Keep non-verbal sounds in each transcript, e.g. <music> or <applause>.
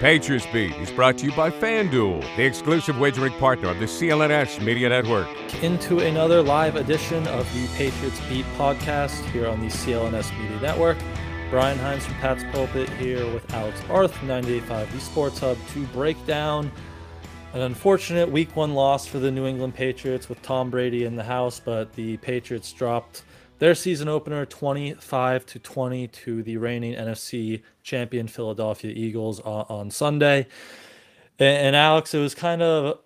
Patriots Beat is brought to you by FanDuel, the exclusive wagering partner of the CLNS Media Network. Into another live edition of the Patriots Beat podcast here on the CLNS Media Network. Brian Hines from Pat's Pulpit here with Alex Barth, from 98.5 The Sports Hub to break down an unfortunate week one loss for the New England Patriots with Tom Brady in the house, but the Patriots dropped their season opener 25 to 20 to the reigning NFC champion Philadelphia Eagles on, on Sunday. And, and, Alex, it was kind of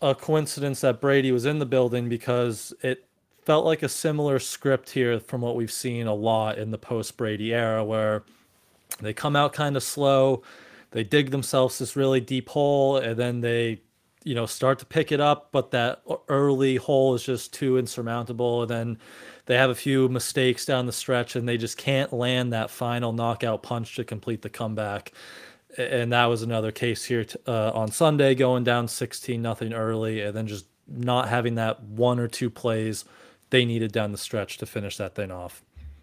a coincidence that Brady was in the building because it felt like a similar script here from what we've seen a lot in the post Brady era where they come out kind of slow, they dig themselves this really deep hole, and then they you know start to pick it up but that early hole is just too insurmountable and then they have a few mistakes down the stretch and they just can't land that final knockout punch to complete the comeback. And that was another case here uh, on Sunday, going down 16 nothing early, and then just not having that one or two plays they needed down the stretch to finish that thing off.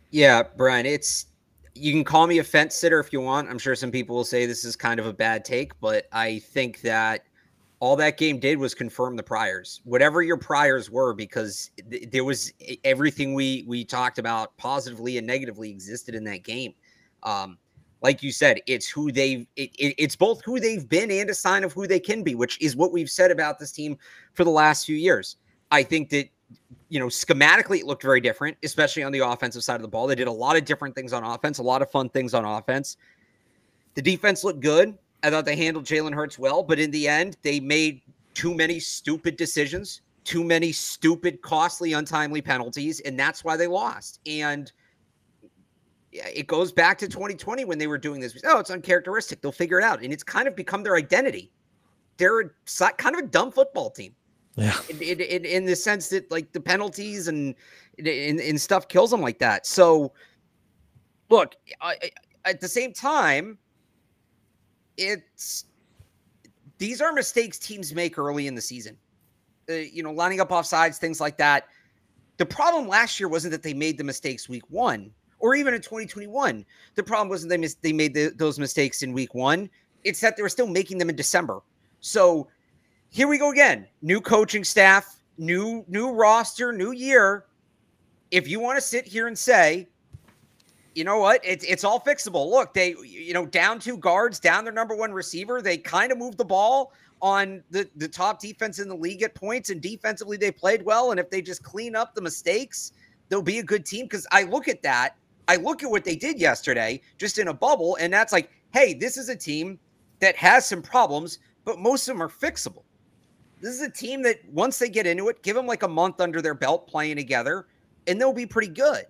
Yeah, Brian, it's you can call me a fence sitter if you want. I'm sure some people will say this is kind of a bad take, but I think that all that game did was confirm the priors, whatever your priors were, because th- there was everything we we talked about positively and negatively existed in that game. Um, like you said, it's who they it, it, it's both who they've been and a sign of who they can be, which is what we've said about this team for the last few years. I think that you know schematically it looked very different, especially on the offensive side of the ball. They did a lot of different things on offense, a lot of fun things on offense. The defense looked good. I thought they handled Jalen Hurts well, but in the end, they made too many stupid decisions, too many stupid, costly, untimely penalties, and that's why they lost. And it goes back to 2020 when they were doing this. Oh, it's uncharacteristic. They'll figure it out, and it's kind of become their identity. They're a, kind of a dumb football team. Yeah. In, in, in, the sense that like the penalties and and, stuff kills them like that. So, look, I, I, at the same time, it's these are mistakes teams make early in the season. Uh, you know, lining up offsides, things like that. The problem last year wasn't that they made the mistakes week one or even in 2021. The problem wasn't they mis- they made the, those mistakes in week one. It's that they were still making them in December. So here we go again. New coaching staff, new new roster, new year. If you want to sit here and say you know what? It's it's all fixable. Look, they you know down two guards, down their number one receiver. They kind of moved the ball on the the top defense in the league at points, and defensively they played well. And if they just clean up the mistakes, they'll be a good team. Because I look at that, I look at what they did yesterday, just in a bubble, and that's like, hey, this is a team that has some problems, but most of them are fixable. This is a team that once they get into it, give them like a month under their belt playing together, and they'll be pretty good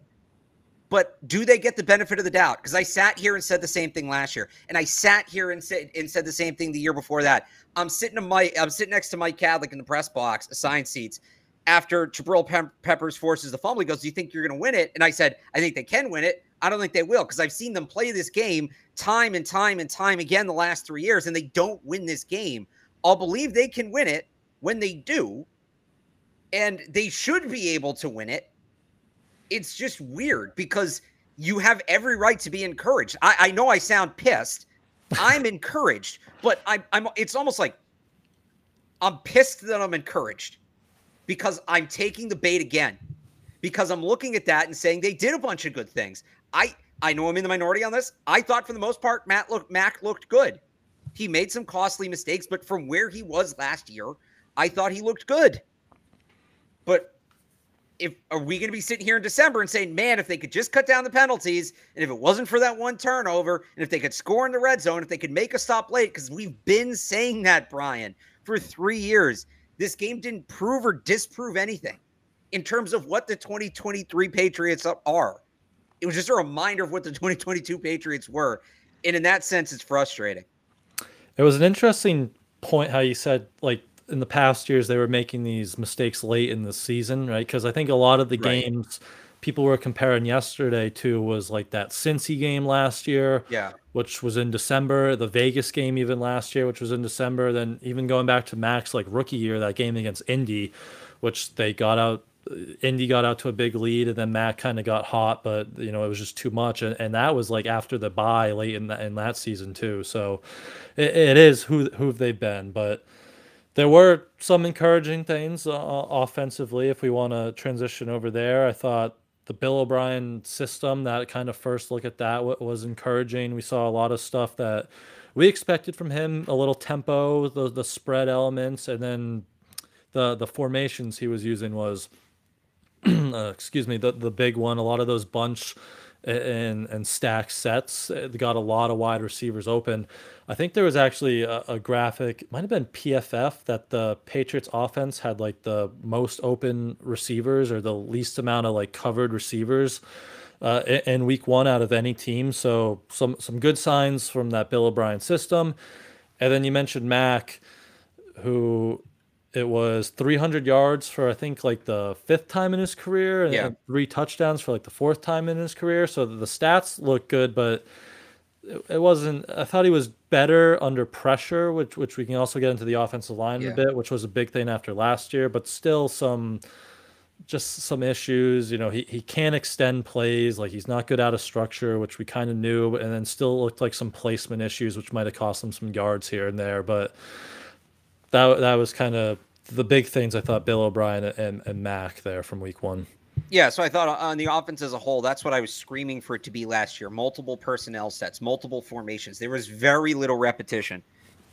but do they get the benefit of the doubt? Because I sat here and said the same thing last year, and I sat here and said and said the same thing the year before that. I'm sitting in my I'm sitting next to Mike Kadlick in the press box, assigned seats. After Jabril Pe- Peppers forces the fumble, he goes, "Do you think you're going to win it?" And I said, "I think they can win it. I don't think they will because I've seen them play this game time and time and time again the last three years, and they don't win this game. I'll believe they can win it when they do, and they should be able to win it it's just weird because you have every right to be encouraged. I, I know I sound pissed. I'm <laughs> encouraged, but I'm, I'm it's almost like I'm pissed that I'm encouraged because I'm taking the bait again. Because I'm looking at that and saying they did a bunch of good things. I I know I'm in the minority on this. I thought for the most part Matt looked Mac looked good. He made some costly mistakes, but from where he was last year, I thought he looked good. But if are we going to be sitting here in December and saying, man, if they could just cut down the penalties, and if it wasn't for that one turnover, and if they could score in the red zone, if they could make a stop late, because we've been saying that, Brian, for three years, this game didn't prove or disprove anything in terms of what the 2023 Patriots are. It was just a reminder of what the 2022 Patriots were. And in that sense, it's frustrating. It was an interesting point how you said like in the past years they were making these mistakes late in the season, right? Because I think a lot of the right. games people were comparing yesterday to was like that Cincy game last year, yeah, which was in December. The Vegas game even last year, which was in December. Then even going back to Mac's like rookie year, that game against Indy, which they got out. Uh, Indy got out to a big lead, and then Mac kind of got hot, but you know it was just too much, and, and that was like after the bye late in that in that season too. So it, it is who who they've been, but there were some encouraging things uh, offensively. If we want to transition over there, I thought the Bill O'Brien system, that kind of first look at that was encouraging. We saw a lot of stuff that we expected from him, a little tempo, the the spread elements, and then the the formations he was using was, <clears throat> uh, excuse me, the the big one. A lot of those bunch and and stack sets uh, got a lot of wide receivers open. I think there was actually a, a graphic, might have been PFF, that the Patriots offense had like the most open receivers or the least amount of like covered receivers uh, in week one out of any team. So some some good signs from that Bill O'Brien system. And then you mentioned Mac, who it was 300 yards for I think like the fifth time in his career, and yeah. three touchdowns for like the fourth time in his career. So the stats look good, but it wasn't. I thought he was better under pressure, which which we can also get into the offensive line yeah. a bit, which was a big thing after last year. But still, some just some issues. You know, he he can't extend plays. Like he's not good out of structure, which we kind of knew. And then still looked like some placement issues, which might have cost him some yards here and there. But that that was kind of the big things I thought Bill O'Brien and, and Mac there from week one. Yeah, so I thought on the offense as a whole, that's what I was screaming for it to be last year. Multiple personnel sets, multiple formations. There was very little repetition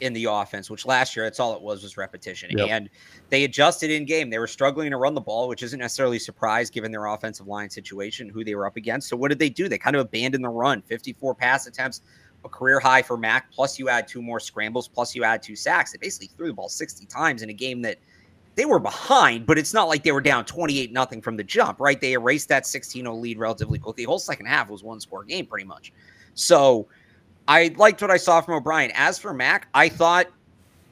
in the offense, which last year that's all it was was repetition. Yep. And they adjusted in game. They were struggling to run the ball, which isn't necessarily a surprise given their offensive line situation, who they were up against. So what did they do? They kind of abandoned the run. 54 pass attempts, a career high for Mac. Plus you add two more scrambles. Plus you add two sacks. They basically threw the ball 60 times in a game that – they were behind, but it's not like they were down 28 nothing from the jump, right? They erased that 16-0 lead relatively quickly. The whole second half was one score game pretty much. So I liked what I saw from O'Brien. As for Mac, I thought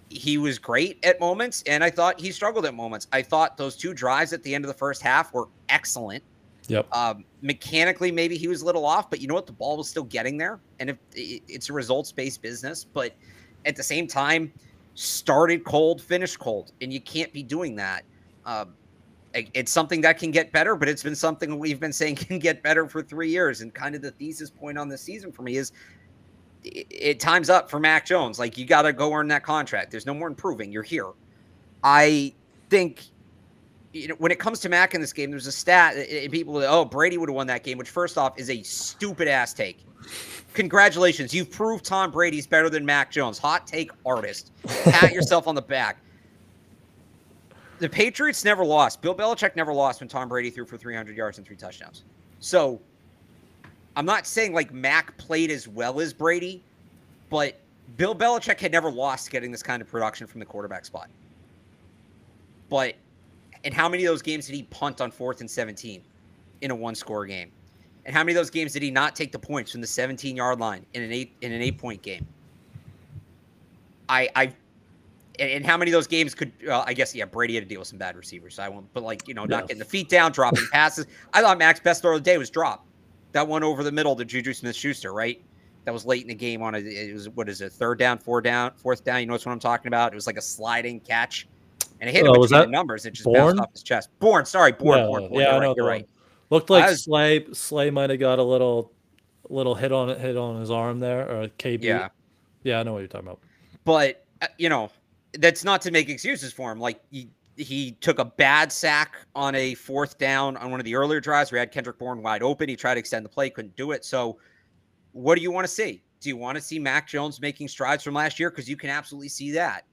he was great at moments and I thought he struggled at moments. I thought those two drives at the end of the first half were excellent. Yep. Um, mechanically, maybe he was a little off, but you know what? The ball was still getting there. And if it's a results based business, but at the same time, started cold, finished cold, and you can't be doing that. Um, it's something that can get better, but it's been something we've been saying <laughs> can get better for three years. And kind of the thesis point on this season for me is it, it time's up for Mac Jones. Like you got to go earn that contract. There's no more improving. You're here. I think you know, when it comes to Mac in this game, there's a stat. And eh, people, oh, Brady would have won that game, which first off is a stupid ass take congratulations. You've proved Tom Brady's better than Mac Jones. Hot take artist. Pat yourself on the back. The Patriots never lost. Bill Belichick never lost when Tom Brady threw for 300 yards and three touchdowns. So I'm not saying like Mac played as well as Brady, but Bill Belichick had never lost getting this kind of production from the quarterback spot. But and how many of those games did he punt on fourth and 17 in a one score game? And how many of those games did he not take the points from the 17 yard line in an eight in an eight point game? I I and how many of those games could uh, I guess yeah Brady had to deal with some bad receivers. So I won't, but like you know not getting the feet down, dropping <laughs> passes. I thought Mac's best throw of the day was drop that one over the middle to Juju Smith Schuster, right? That was late in the game on a it was what is it third down, four down, fourth down. You know what I'm talking about? It was like a sliding catch, and it hit him between the numbers. It just Bourne? bounced off his chest. Bourne, sorry, Bourne, yeah, Bourne, Bourne. Yeah, you're right. You're right. Looked like was, Slay Slay might have got a little little hit on it hit on his arm there or KB. Yeah. Yeah, I know what you're talking about. But uh, you know, that's not to make excuses for him. Like he he took a bad sack on a fourth down on one of the earlier drives. We had Kendrick Bourne wide open. He tried to extend the play, couldn't do it. So, what do you want to see? Do you want to see Mac Jones making strides from last year? Because you can absolutely see that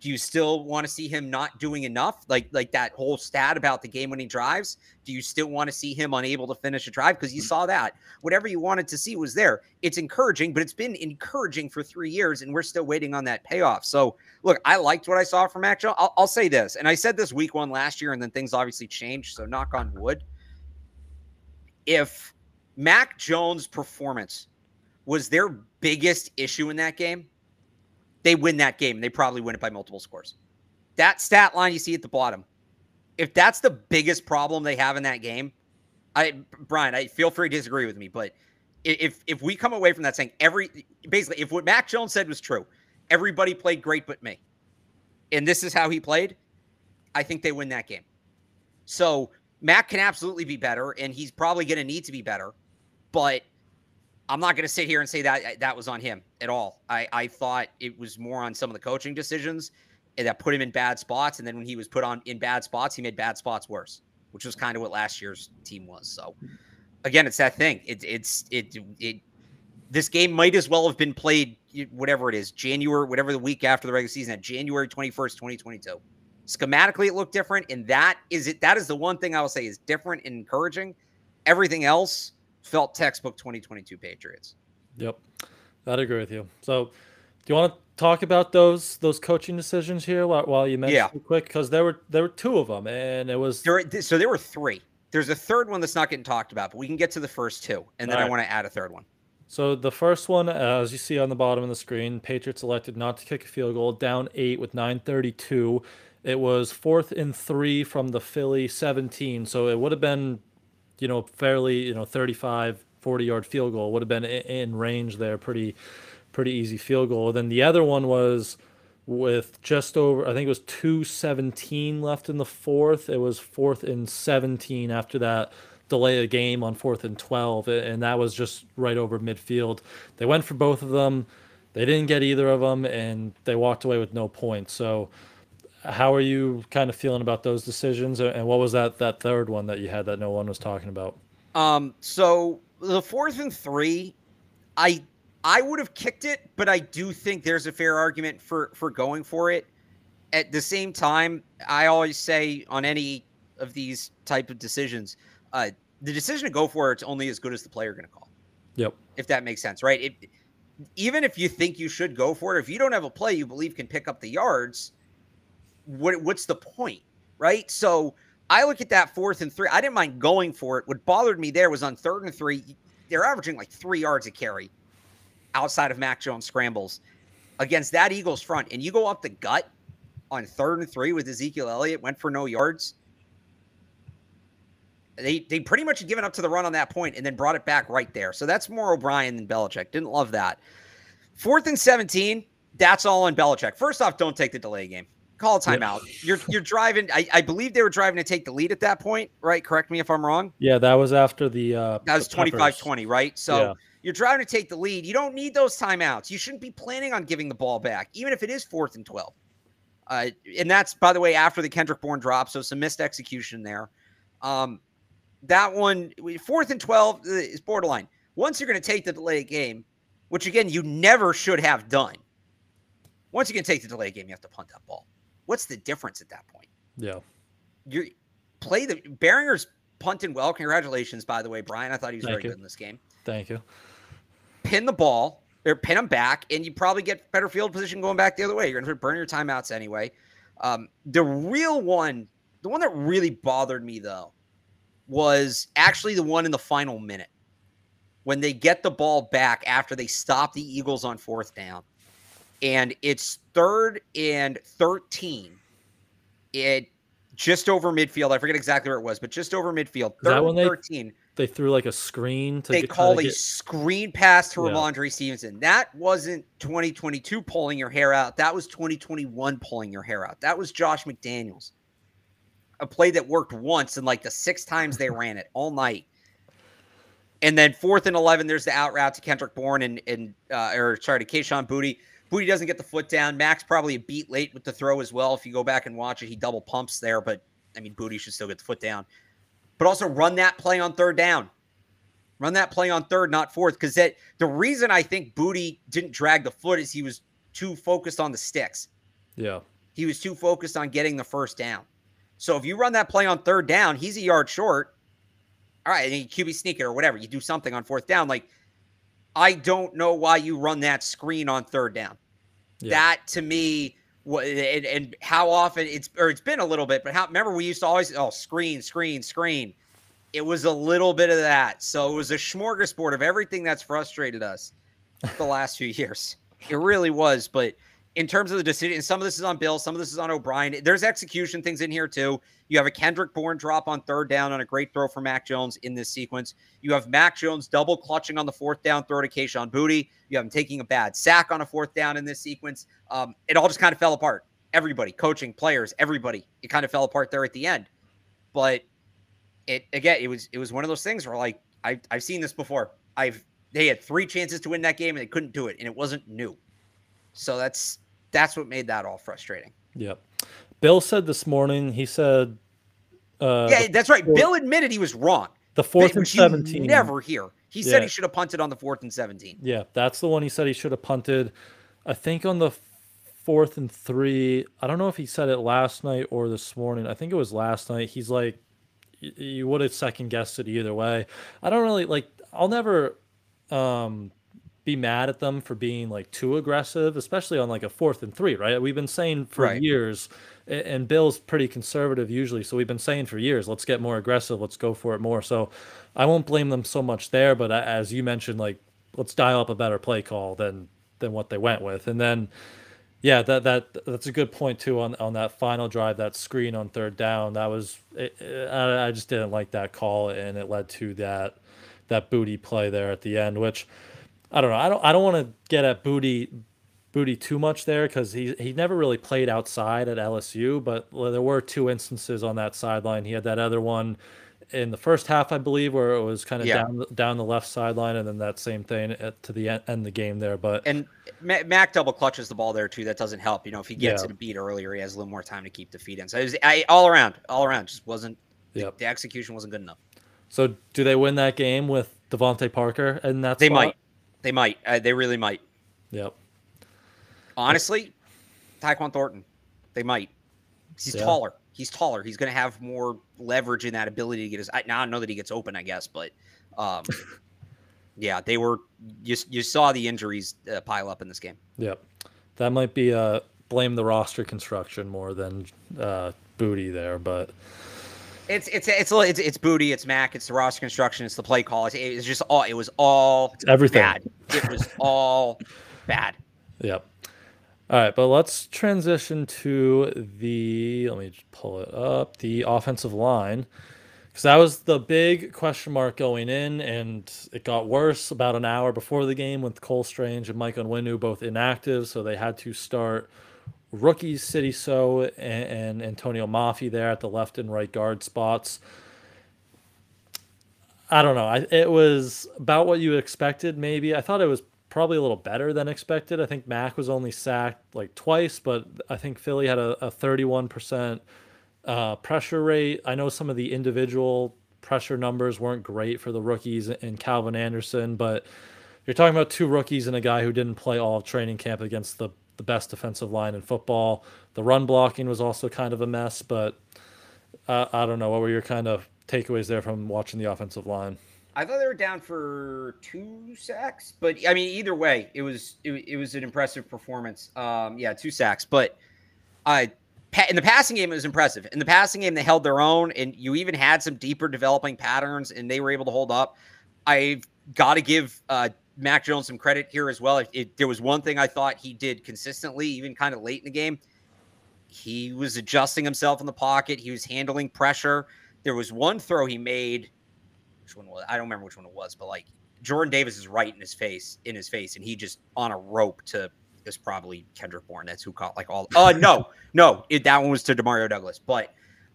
do you still want to see him not doing enough? Like like that whole stat about the game winning drives do you still want to see him unable to finish a drive? Because you mm-hmm. saw that. Whatever you wanted to see was there. It's encouraging but it's been encouraging for three years and we're still waiting on that payoff. So look i liked what i saw from mac jones I'll, I'll say this and i said this week one last year and then things obviously changed so knock on wood. If mac jones performance was their biggest issue in that game they win that game. They probably win it by multiple scores. That stat line you see at the bottom, if that's the biggest problem they have in that game, I Brian, I feel free to disagree with me, but if if we come away from that saying every basically if what Mac Jones said was true, everybody played great but me, and this is how he played, I think they win that game. So Mac can absolutely be better, and he's probably going to need to be better, but I'm not going to sit here and say that uh, that was on him at all. I, I thought it was more on some of the coaching decisions eh, that put him in bad spots, and then when he was put on in bad spots, he made bad spots worse, which was kind of what last year's team was. So again, it's that thing. It, it's it it this game might as well have been played whatever it is January whatever the week after the regular season at January 21st 2022 schematically it looked different and that is it that is the one thing I will say is different and encouraging everything else felt textbook 2022 Patriots yep I'd agree with you so do you want to talk about those those coaching decisions here while, while you mentioned yeah. quick because there were there were two of them and it was there so there were three there's a third one that's not getting talked about, but we can get to the first two, and then right. I want to add a third one. So the first one, uh, as you see on the bottom of the screen, Patriots elected not to kick a field goal, down eight with 9:32. It was fourth and three from the Philly 17, so it would have been, you know, fairly, you know, 35, 40 yard field goal would have been in range there, pretty, pretty easy field goal. Then the other one was with just over, I think it was 217 left in the fourth. It was fourth and 17 after that delay a game on fourth and 12. And that was just right over midfield. They went for both of them. They didn't get either of them, and they walked away with no points. So, how are you kind of feeling about those decisions? And what was that that third one that you had that no one was talking about? Um, so the fourth and three, I I would have kicked it, but I do think there's a fair argument for for going for it. At the same time, I always say on any of these type of decisions, uh, the decision to go for it's only as good as the player going to call. Yep. If that makes sense, right? It, even if you think you should go for it, if you don't have a play you believe can pick up the yards, what what's the point, right? So I look at that fourth and three. I didn't mind going for it. What bothered me there was on third and three, they're averaging like three yards a carry outside of Mac Jones scrambles against that Eagles front, and you go up the gut on third and three with Ezekiel Elliott, went for no yards. They they pretty much had given up to the run on that point and then brought it back right there. So that's more O'Brien than Belichick. Didn't love that. Fourth and 17, that's all on Belichick. First off, don't take the delay game. Call a timeout. You're you're driving. I, I believe they were driving to take the lead at that point, right? Correct me if I'm wrong. Yeah, that was after the uh that was 25-20, right? So yeah. You're driving to take the lead. You don't need those timeouts. You shouldn't be planning on giving the ball back, even if it is fourth and 12. Uh, and that's, by the way, after the Kendrick Bourne drop. So some missed execution there. Um, that one, fourth and 12 uh, is borderline. Once you're going to take the delay game, which again, you never should have done. Once you can take the delay game, you have to punt that ball. What's the difference at that point? Yeah. You play the Baringer's punting well. Congratulations, by the way, Brian. I thought he was Thank very you. good in this game. Thank you pin the ball or pin them back, and you probably get better field position going back the other way. You're going to burn your timeouts anyway. Um, the real one, the one that really bothered me though, was actually the one in the final minute when they get the ball back after they stop the Eagles on fourth down, and it's third and thirteen. It just over midfield. I forget exactly where it was, but just over midfield. Third and thirteen. They- they threw like a screen to they call a get... screen pass to yeah. Rhamondre Stevenson. That wasn't 2022 pulling your hair out. That was 2021 pulling your hair out. That was Josh McDaniels. A play that worked once and like the six times they ran it all night. And then fourth and 11, there's the out route to Kendrick Bourne and, and uh, or sorry, to Kayshon Boutte. Boutte doesn't get the foot down. Mac's probably a beat late with the throw as well. If you go back and watch it, he double pumps there, but I mean, Booty should still get the foot down but also run that play on third down. Run that play on third, not fourth. Because that the reason I think Booty didn't drag the foot is he was too focused on the sticks. Yeah. He was too focused on getting the first down. So if you run that play on third down, he's a yard short. All right, and you QB sneak it or whatever. You do something on fourth down. Like, I don't know why you run that screen on third down. Yeah. That to me and, and how often it's or it's been a little bit, but how remember we used to always oh screen, screen, screen. It was a little bit of that. So it was a smorgasbord of everything that's frustrated us <laughs> the last few years. It really was, but in terms of the decision, and some of this is on Bill, some of this is on O'Brien. There's execution things in here too. You have a Kendrick Bourne drop on third down on a great throw for Mac Jones in this sequence. You have Mac Jones double clutching on the fourth down throw to Kayshon Booty. You have him taking a bad sack on a fourth down in this sequence. Um, it all just kind of fell apart. Everybody, coaching, players, everybody, it kind of fell apart there at the end. But it again, it was it was one of those things where like I I've seen this before. I've they had three chances to win that game and they couldn't do it, and it wasn't new. So that's that's what made that all frustrating. Yep. Bill said this morning. He said, uh, "Yeah, that's right." Bill admitted he was wrong. The fourth and seventeen. never hear. He said he should have punted on the fourth and seventeen. Yeah, that's the one he said he should have punted. I think on the fourth and three. I don't know if he said it last night or this morning. I think it was last night. He's like, you would have second guessed it either way. I don't really like. I'll never um, be mad at them for being like too aggressive, especially on like a fourth and three, right? We've been saying for right. years, and Bill's pretty conservative usually, so we've been saying for years, let's get more aggressive, let's go for it more. So I won't blame them so much there, but as you mentioned, like let's dial up a better play call than than what they went with, and then. Yeah, that that that's a good point too on on that final drive, that screen on third down. That was it, it, I, I just didn't like that call, and it led to that that booty play there at the end, which I don't know. I don't I don't want to get at Booty Boutte too much there because he he never really played outside at LSU, but there were two instances on that sideline. He had that other one in the first half, I believe, where it was kind of yeah. down down the left sideline, and then that same thing at, to the end, end the game there. But and Mac double clutches the ball there too. That doesn't help. You know, if he gets yeah. it beat earlier, he has a little more time to keep the feet in. So it was I, all around, all around, just wasn't. Yep. The, the execution wasn't good enough. So do they win that game with DeVante Parker and that's they spot? might. They might. Uh, they really might. Yep. Honestly, Tyquan Thornton, they might. He's yeah. taller. He's taller. He's going to have more leverage in that ability to get his. I, now I know that he gets open, I guess, but um, <laughs> yeah, they were. You you saw the injuries uh, pile up in this game. Yep, that might be uh blame the roster construction more than uh, Boutte there, but it's it's it's it's it's booty. it's Mac, it's the roster construction, it's the play call. It's, it's just all it was all it's everything. Bad. It was all bad. Yep. All right, but let's transition to the let me pull it up the offensive line because that was the big question mark going in, and it got worse about an hour before the game with Cole Strange and Mike Onwenu both inactive, so they had to start rookies Sidy Sow and, and Atonio Mafi there at the left and right guard spots. I don't know. I, it was about what you expected, maybe. I thought it was probably a little better than expected. I think Mac was only sacked like twice, but I think Philly had a, a 31% uh, pressure rate. I know some of the individual pressure numbers weren't great for the rookies and Calvin Anderson, but you're talking about two rookies and a guy who didn't play all of training camp against the the best defensive line in football. The run blocking was also kind of a mess, but uh, I don't know. What were your kind of takeaways there from watching the offensive line? I thought they were down for two sacks, but I mean, either way, it was it, it was an impressive performance. Um, yeah, two sacks, but I in the passing game it was impressive. In the passing game, they held their own, and you even had some deeper developing patterns, and they were able to hold up. I've got to give uh, Mac Jones some credit here as well. It, it, there was one thing I thought he did consistently, even kind of late in the game. He was adjusting himself in the pocket. He was handling pressure. There was one throw he made. Which one was? I don't remember which one it was, but like Jordan Davis is right in his face, in his face, and he just on a rope to. It's probably Kendrick Bourne. That's who caught like all. Uh, <laughs> no, no, it, that one was to Demario Douglas. But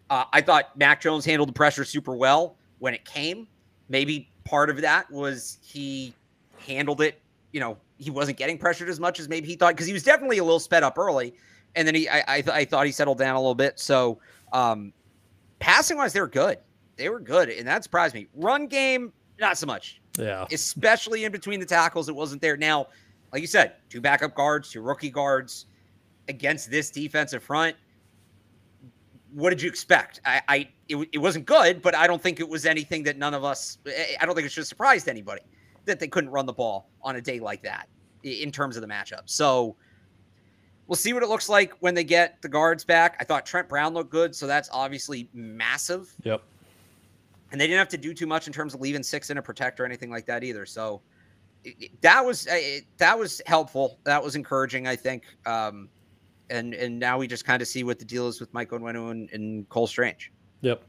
uh, I thought Mac Jones handled the pressure super well when it came. Maybe part of that was he handled it. You know, he wasn't getting pressured as much as maybe he thought because he was definitely a little sped up early, and then he I I, th- I thought he settled down a little bit. So um, passing wise, they were good. They were good, and that surprised me. Run game, not so much. Yeah, especially in between the tackles, it wasn't there. Now, like you said, two backup guards, two rookie guards against this defensive front. What did you expect? I, I it, it wasn't good, but I don't think it was anything that none of us. I don't think it should have surprised anybody that they couldn't run the ball on a day like that in terms of the matchup. So we'll see what it looks like when they get the guards back. I thought Trent Brown looked good, so that's obviously massive. Yep. And they didn't have to do too much in terms of leaving six in a protector or anything like that either. So that was that was helpful. That was encouraging. I think. Um, and and now we just kind of see what the deal is with Mike Onwenu and, and Cole Strange. Yep,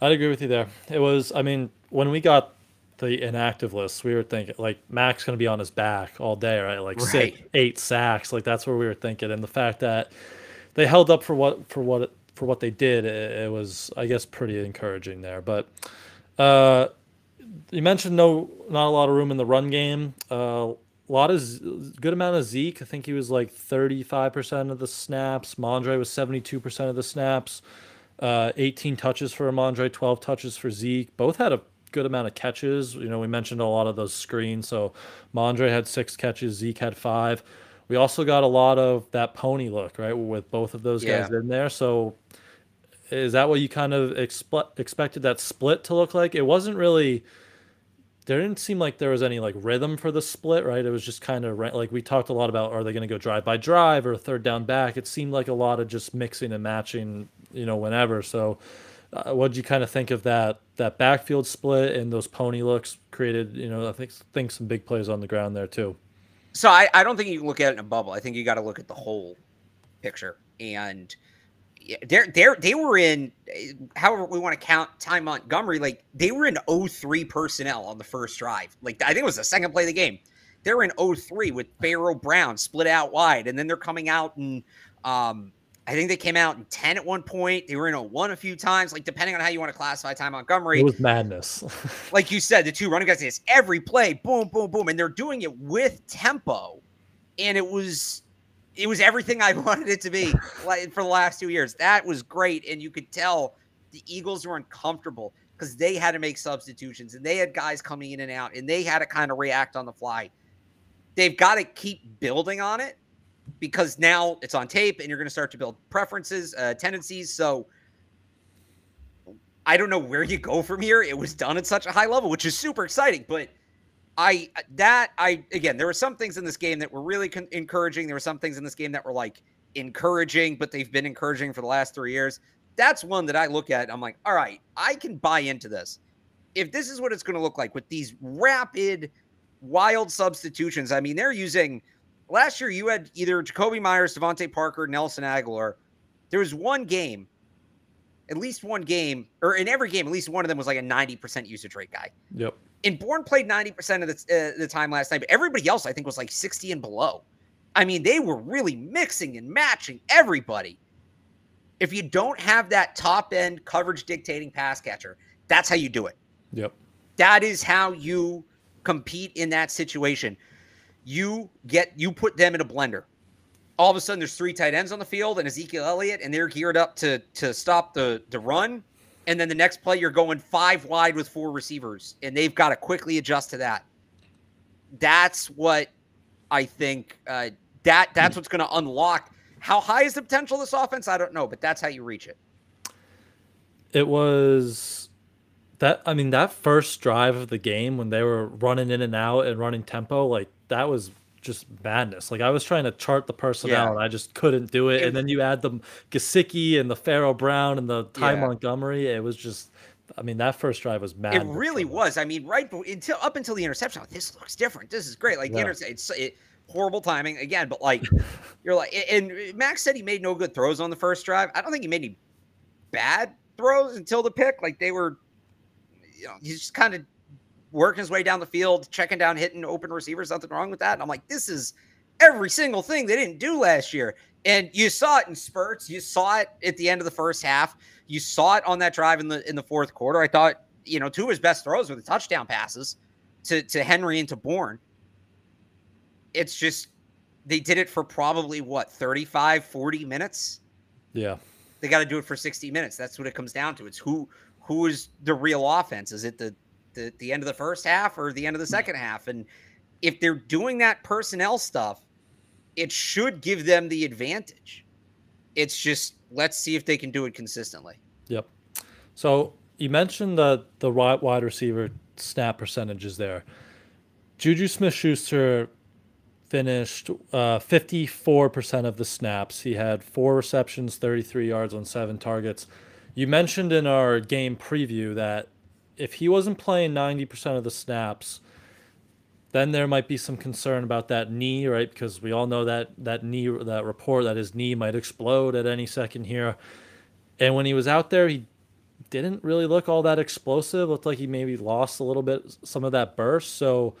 I'd agree with you there. It was, I mean, when we got the inactive list, we were thinking like Mac's going to be on his back all day, right? Like right. six, eight sacks, like that's where we were thinking. And the fact that they held up for what for what for what they did, it, it was, I guess, pretty encouraging there. But uh, you mentioned no, not a lot of room in the run game. Uh, a lot of good amount of Zeke. I think he was like 35% of the snaps. Mondre was 72% of the snaps. Uh, 18 touches for Mondre, 12 touches for Zeke. Both had a good amount of catches. You know, we mentioned a lot of those screens. So Mondre had six catches, Zeke had five. We also got a lot of that pony look, right, with both of those guys in there. So is that what you kind of expe- expected that split to look like? It wasn't really there didn't seem like there was any like rhythm for the split, right? It was just kind of like we talked a lot about are they going to go drive by drive or third down back? It seemed like a lot of just mixing and matching, you know, whenever. So, uh, what did you kind of think of that that backfield split and those pony looks created? You know, I think think some big plays on the ground there too. So I, I don't think you can look at it in a bubble. I think you got to look at the whole picture and they're they're they were in however we want to count Ty Montgomery, like they were in 03 personnel on the first drive. Like I think it was the second play of the game. They're in 03 with Pharaoh Brown split out wide, and then they're coming out and um I think they came out in 10 at one point. They were in a one a few times, like depending on how you want to classify Ty Montgomery. It was madness. <laughs> like you said, the two running guys, it's every play, boom, boom, boom. And they're doing it with tempo. And it was it was everything I <laughs> wanted it to be like for the last two years. That was great, and you could tell the Eagles were uncomfortable because they had to make substitutions and they had guys coming in and out, and they had to kind of react on the fly. They've got to keep building on it because now it's on tape, and you're going to start to build preferences, uh, tendencies. So. I don't know where you go from here. It was done at such a high level, which is super exciting, but I that I again, there were some things in this game that were really con- encouraging. There were some things in this game that were like encouraging, but they've been encouraging for the last three years. That's one that I look at. I'm like, all right, I can buy into this. If this is what it's going to look like with these rapid, wild substitutions, I mean, they're using. Last year, you had either Jakobi Meyers, DeVante Parker, Nelson Agholor. There was one game, at least one game, or in every game, at least one of them was like a 90% usage rate guy. Yep and Bourne played 90% of the, uh, the time last night, but everybody else I think was like 60 and below. I mean, they were really mixing and matching everybody. If you don't have that top end coverage dictating pass catcher, that's how you do it. Yep. That is how you compete in that situation. You get you put them in a blender. All of a sudden, there's three tight ends on the field and Ezekiel Elliott, and they're geared up to to stop the the run and then the next play you're going five wide with four receivers, and they've got to quickly adjust to that. That's what I think. Uh, that that's what's going to unlock. How high is the potential of this offense? I don't know, but that's how you reach it. It was that. I mean, that first drive of the game when they were running in and out and running tempo, like that was just madness. Like I was trying to chart the personnel yeah. and I just couldn't do it. it. And then you add the Gesicki and the Pharaoh Brown and the Ty yeah. Montgomery. It was just I mean, that first drive was mad. It really was. I mean, right until up until the interception, like, this looks different. This is great. Like yeah. the interception, it's it, horrible timing again, but like <laughs> you're like, and Max said he made no good throws on the first drive. I don't think he made any bad throws until the pick. Like they were, you know, he's just kind of working his way down the field, checking down, hitting open receivers. Nothing wrong with that. And I'm like, this is every single thing they didn't do last year. And you saw it in spurts. You saw it at the end of the first half. You saw it on that drive in the in the fourth quarter. I thought, you know, two of his best throws were the touchdown passes to to Henry and to Bourne. It's just they did it for probably what 35 40 minutes. Yeah. They got to do it for 60 minutes. That's what it comes down to. It's who who is the real offense? Is it the the, the end of the first half or the end of the second half. And if they're doing that personnel stuff, it should give them the advantage. It's just let's see if they can do it consistently. Yep. So you mentioned the the wide receiver snap percentages there. Juju Smith Schuster finished uh, 54% of the snaps. He had four receptions, 33 yards on seven targets. You mentioned in our game preview that if he wasn't playing 90% of the snaps, then there might be some concern about that knee, right? Because we all know that that knee, that report that his knee might explode at any second here. And when he was out there, he didn't really look all that explosive. Looked like he maybe lost a little bit some of that burst. So,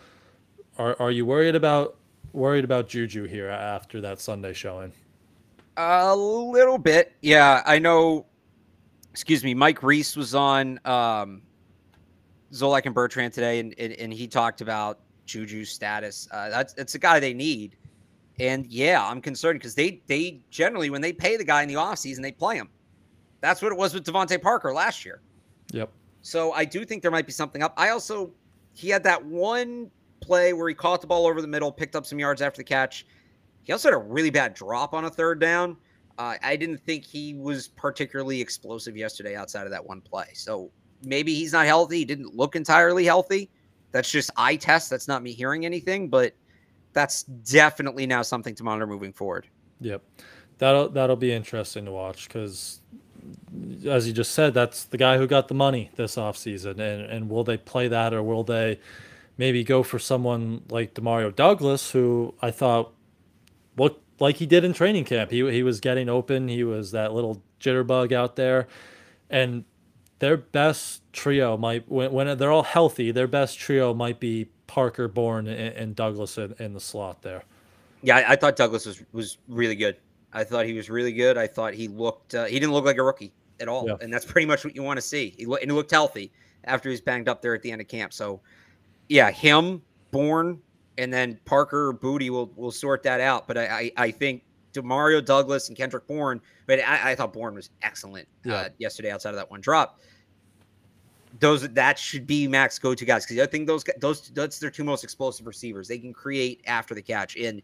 are are you worried about worried about Juju here after that Sunday showing? A little bit, yeah. I know. Excuse me, Mike Reiss was on um, Zolak and Bertrand today, and, and, and he talked about Juju's status. Uh, that's it's a guy they need, and yeah, I'm concerned because they they generally when they pay the guy in the offseason, they play him. That's what it was with DeVante Parker last year. Yep. So I do think there might be something up. I also he had that one play where he caught the ball over the middle, picked up some yards after the catch. He also had a really bad drop on a third down. Uh, I didn't think he was particularly explosive yesterday outside of that one play. So maybe he's not healthy. He didn't look entirely healthy. That's just eye test. That's not me hearing anything, but that's definitely now something to monitor moving forward. Yep. That'll that'll be interesting to watch because as you just said, that's the guy who got the money this offseason. And, and will they play that or will they maybe go for someone like Demario Douglas, who I thought looked like he did in training camp? He, he was getting open, he was that little jitterbug out there. And their best trio might, when, when they're all healthy, their best trio might be Parker, Bourne, and, and Douglas in, in the slot there. Yeah, I, I thought Douglas was, was really good. I thought he was really good. I thought he looked uh, he didn't look like a rookie at all, yeah. and that's pretty much what you want to see. He, lo- and he looked healthy after he was banged up there at the end of camp. So, yeah, him, Bourne, and then Parker Booty will will sort that out. But I I, I think Demario Douglas and Kendrick Bourne, but I, I thought Bourne was excellent uh, yeah. uh, yesterday outside of that one drop. Those that should be Mac's go to guys because I think those those that's their two most explosive receivers. They can create after the catch and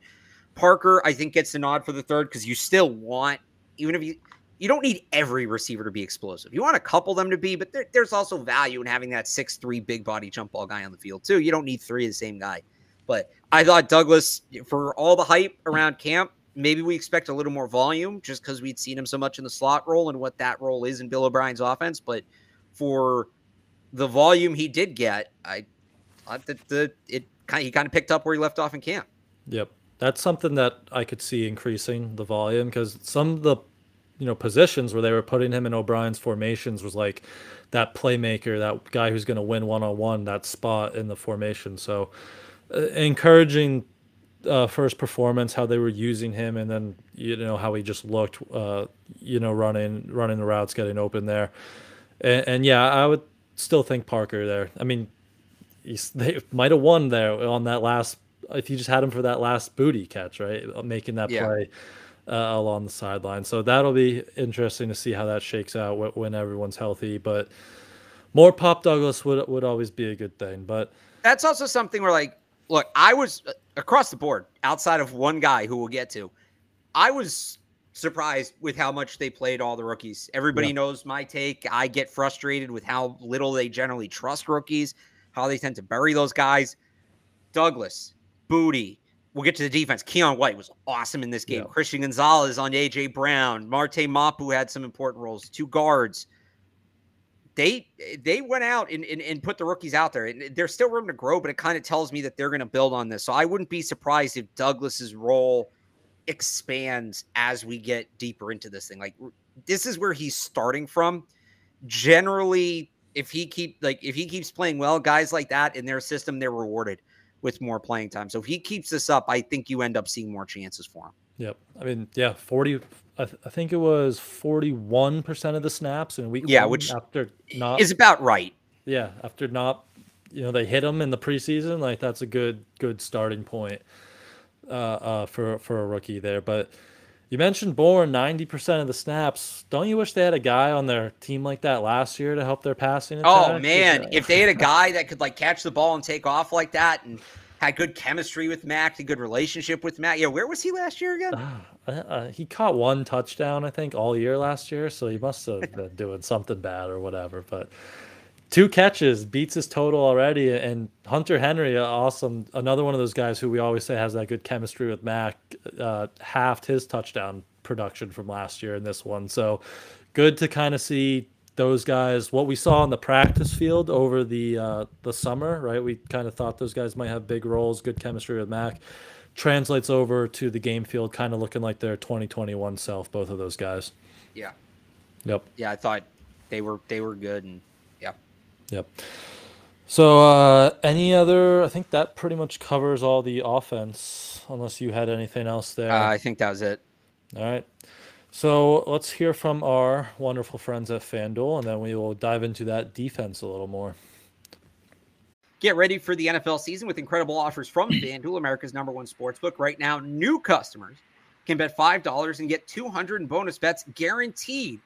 Parker, I think, gets the nod for the third because you still want, even if you you don't need every receiver to be explosive. You want a couple of them to be, but there, there's also value in having that six three big body jump ball guy on the field too. You don't need three of the same guy. But I thought Douglas, for all the hype around camp, maybe we expect a little more volume just because we'd seen him so much in the slot role and what that role is in Bill O'Brien's offense. But for the volume he did get, I thought that the it kind of, he kind of picked up where he left off in camp. Yep that's something that I could see increasing the volume because some of the you know positions where they were putting him in O'Brien's formations was like that playmaker, that guy who's going to win one on one, that spot in the formation. So uh, encouraging uh, first performance, how they were using him, and then you know how he just looked, uh, you know, running running the routes, getting open there, and, and yeah, I would still think Parker there. I mean, he's, <laughs> they might have won there on that last if you just had him for that last booty catch, right, making that yeah. play uh, along the sideline. So that'll be interesting to see how that shakes out when everyone's healthy. But more Pop Douglas would would always be a good thing. But that's also something where, like, look, I was uh, across the board, outside of one guy who we'll get to, I was surprised with how much they played all the rookies. Everybody yeah. knows my take. I get frustrated with how little they generally trust rookies, how they tend to bury those guys. Douglas, Booty. We'll get to the defense. Keion White was awesome in this game. Yeah. Christian Gonzalez on AJ Brown. Marte Mapu had some important roles. Two guards. They eh, they went out and, and, and put the rookies out there. And there's still room to grow, but it kind of tells me that they're going to build on this. So I wouldn't be surprised if Douglas's role expands as we get deeper into this thing. Like this is where he's starting from. Generally, if he keep like if he keeps playing well, guys like that in their system, they're rewarded with more playing time. So if he keeps this up, I think you end up seeing more chances for him. Yep. I mean, yeah, 40 I, th- I think it was 41% of the snaps in week Yeah, which after not is about right. Yeah, after not you know, they hit him in the preseason, like that's a good good starting point uh, uh for for a rookie there, but you mentioned Bourne, 90% of the snaps. Don't you wish they had a guy on their team like that last year to help their passing attack? Oh, man. if they had a guy that could, like, catch the ball and take off like that and had good chemistry with Mac, a good relationship with Mac. Yeah, where was he last year again? Uh, uh, he caught one touchdown, I think, all year last year. So he must have <laughs> been doing something bad or whatever. But two catches beats his total already and hunter henry awesome another one of those guys who we always say has that good chemistry with mac uh, halved his touchdown production from last year in this one so good to kind of see those guys, what we saw on the practice field over the uh, the summer, right? We kind of thought those guys might have big roles, good chemistry with Mac. Translates over to the game field, kind of looking like their 2021 self. Both of those guys. Yeah. Yep. Yeah, I thought they were they were good, and yeah. Yep. So, uh, any other? I think that pretty much covers all the offense, unless you had anything else there. Uh, I think that was it. All right. So let's hear from our wonderful friends at FanDuel, and then we will dive into that defense a little more. Get ready for the NFL season with incredible offers from <clears throat> FanDuel, America's number one sportsbook. Right now, new customers can bet $5 and get 200 in bonus bets guaranteed.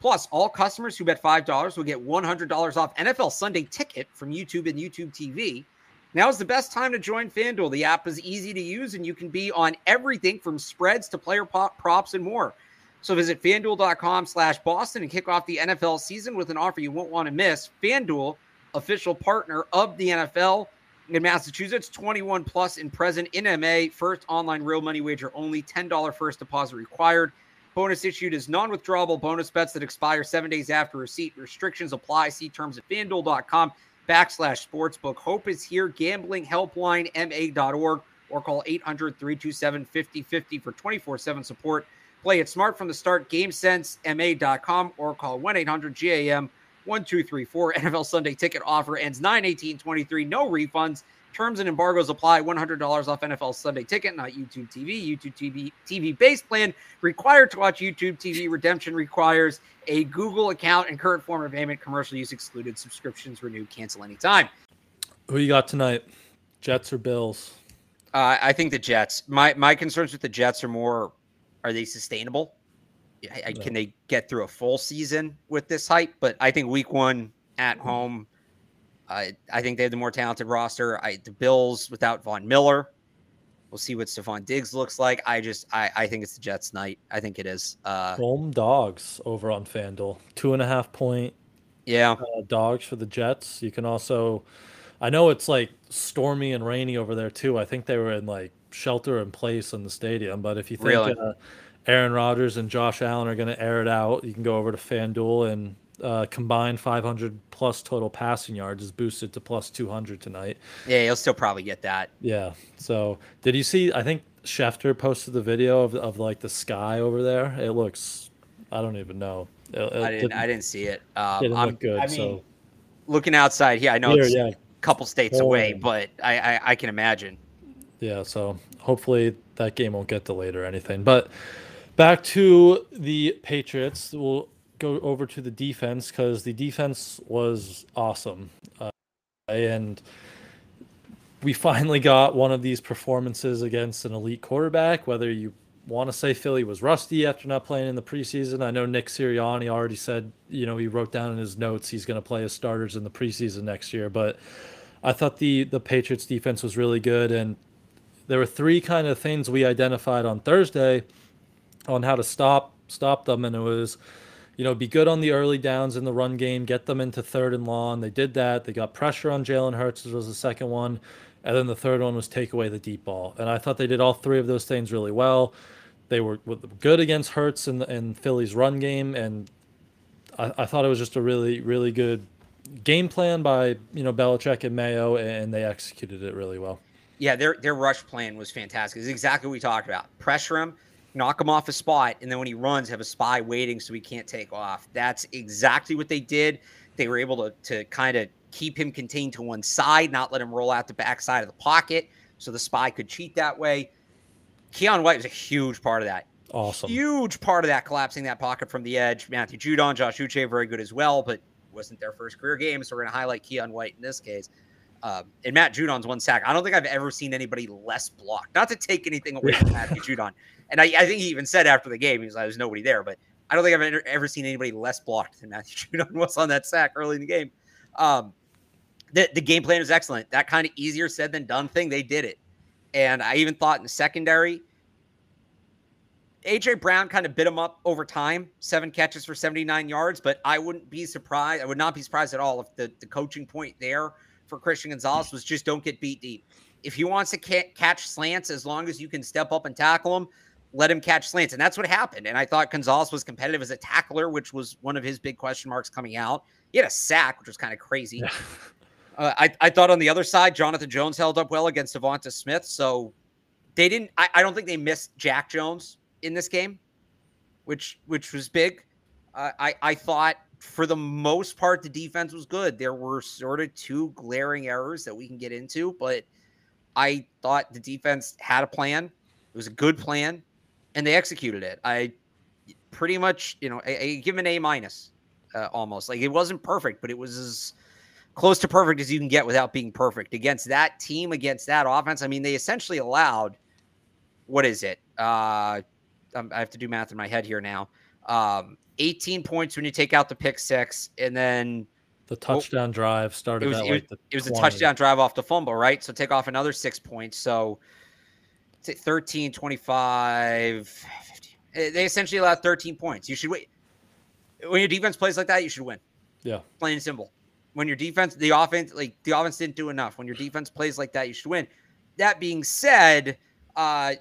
Plus, all customers who bet $5 will get $100 off NFL Sunday ticket from YouTube and YouTube TV. Now is the best time to join FanDuel. The app is easy to use and you can be on everything from spreads to player props and more. So visit fanduel.com slash Boston and kick off the NFL season with an offer you won't want to miss. FanDuel, official partner of the NFL in Massachusetts, 21 plus in present in MA. First online real money wager only, $10 first deposit required. Bonus issued is non withdrawable bonus bets that expire seven days after receipt. Restrictions apply. See terms at fanduel.com backslash sportsbook. Hope is here. Gambling helpline ma.org or call 800 327 5050 for 24 7 support. Play it smart from the start. GameSenseMA.com or call 1 800 GAM 1234. <laughs> NFL Sunday ticket offer ends 9 18 23. No refunds. Terms and embargoes apply. $100 off NFL Sunday ticket, not YouTube TV. YouTube TV TV base plan required to watch YouTube TV. Redemption requires a Google account and current form of payment. Commercial use excluded. Subscriptions renew. Cancel anytime. Who you got tonight? Jets or Bills? Uh, I think the Jets. My my concerns with the Jets are more are they sustainable? I, Can they get through a full season with this hype? But I think week one at mm-hmm. home, I I think they have the more talented roster. I the Bills without Von Miller. We'll see what Stefon Diggs looks like. I just I, I think it's the Jets night. I think it is. Uh Home dogs over on FanDuel. Two and a half point yeah uh, dogs for the Jets. You can also I know it's like stormy and rainy over there too. I think they were in like shelter in place in the stadium. But if you think really? uh, Aaron Rodgers and Josh Allen are going to air it out, you can go over to FanDuel and uh, combined 500 plus total passing yards is boosted to plus 200 tonight. Yeah, you'll still probably get that. Yeah. So, did you see? I think Schefter posted the video of, of like the sky over there. It looks, I don't even know. It, it I didn't. Didn't, I didn't see it. Um, didn't look good. I mean, so looking outside here, I know here, it's yeah. a couple states oh. away, but I, I I can imagine. Yeah, so hopefully that game won't get delayed or anything. But back to the Patriots, we'll go over to the defense because the defense was awesome. Uh, and we finally got one of these performances against an elite quarterback, whether you want to say Philly was rusty after not playing in the preseason. I know Nick Sirianni already said, you know, he wrote down in his notes he's going to play his starters in the preseason next year. But I thought the the Patriots defense was really good, and there were three kind of things we identified on Thursday on how to stop stop them, and it was, you know, be good on the early downs in the run game, get them into third and long. They did that. They got pressure on Jalen Hurts, was the second one, and then the third one was take away the deep ball. And I thought they did all three of those things really well. They were good against Hurts and and Philly's run game, and I, I thought it was just a really really good game plan by you know Belichick and Mayo, and they executed it really well. Yeah, their their rush plan was fantastic. It's exactly what we talked about. Pressure him, knock him off a spot, and then when he runs, have a spy waiting so he can't take off. That's exactly what they did. They were able to to kind of keep him contained to one side, not let him roll out the backside of the pocket, so the spy could cheat that way. Keion White was a huge part of that. Awesome. Huge part of that, collapsing that pocket from the edge. Matthew Judon, Josh Uche, very good as well, but wasn't their first career game, so we're going to highlight Keion White in this case. Um, and Matt Judon's one sack. I don't think I've ever seen anybody less blocked. Not to take anything away from Matthew Judon. And I, I, think he even said after the game, he was like, there's nobody there. But I don't think I've ever, seen anybody less blocked than Matthew <laughs> Judon was on that sack early in the game. Um, the, the game plan was excellent. That kind of easier said than done thing, they did it. And I even thought in the secondary, AJ Brown kind of bit him up over time, seven catches for 79 yards. But I wouldn't be surprised. I would not be surprised at all if the, the coaching point there for Christian Gonzalez was just don't get beat deep. If he wants to ca- catch slants, as long as you can step up and tackle him, let him catch slants. And that's what happened. And I thought Gonzalez was competitive as a tackler, which was one of his big question marks coming out. He had a sack, which was kind of crazy. Yeah. <laughs> Uh, I, I thought on the other side, Jonathan Jones held up well against DeVonta Smith. So they didn't, I, I don't think they missed Jack Jones in this game, which which was big. Uh, I, I thought for the most part, the defense was good. There were sort of two glaring errors that we can get into, but I thought the defense had a plan. It was a good plan, and they executed it. I pretty much, you know, I, I give an A minus uh, almost. Like it wasn't perfect, but it was as close to perfect as you can get without being perfect against that team, against that offense. I mean, they essentially allowed what is it? Uh, I have to do math in my head here now. Um, 18 points when you take out the pick six, and then the touchdown well, drive started. It was, it, like it was a touchdown drive off the fumble, right? So take off another six points. So 13, 25, 15. Eh, they essentially allowed 13 points. You should wait. When your defense plays like that, you should win. Yeah. Plain and simple. When your defense, the offense, like the offense didn't do enough. When your defense plays like that, you should win. That being said, uh,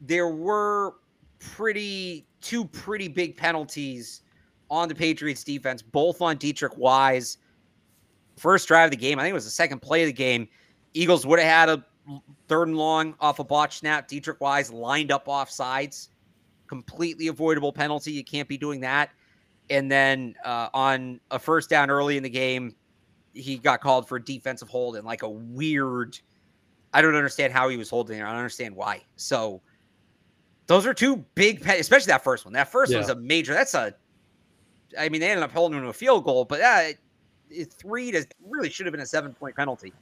there were pretty two pretty big penalties on the Patriots defense, both on Deatrich Wise. First drive of the game, I think it was the second play of the game. Eagles would have had a third and long off a botch snap. Deatrich Wise lined up off sides. Completely avoidable penalty. You can't be doing that. And then uh, on a first down early in the game, he got called for a defensive hold and like a weird. I don't understand how he was holding it. I don't understand why. So those are two big, especially that first one. That first yeah. one was a major. That's a. I mean, they ended up holding him to a field goal, but uh, three to really should have been a seven point penalty.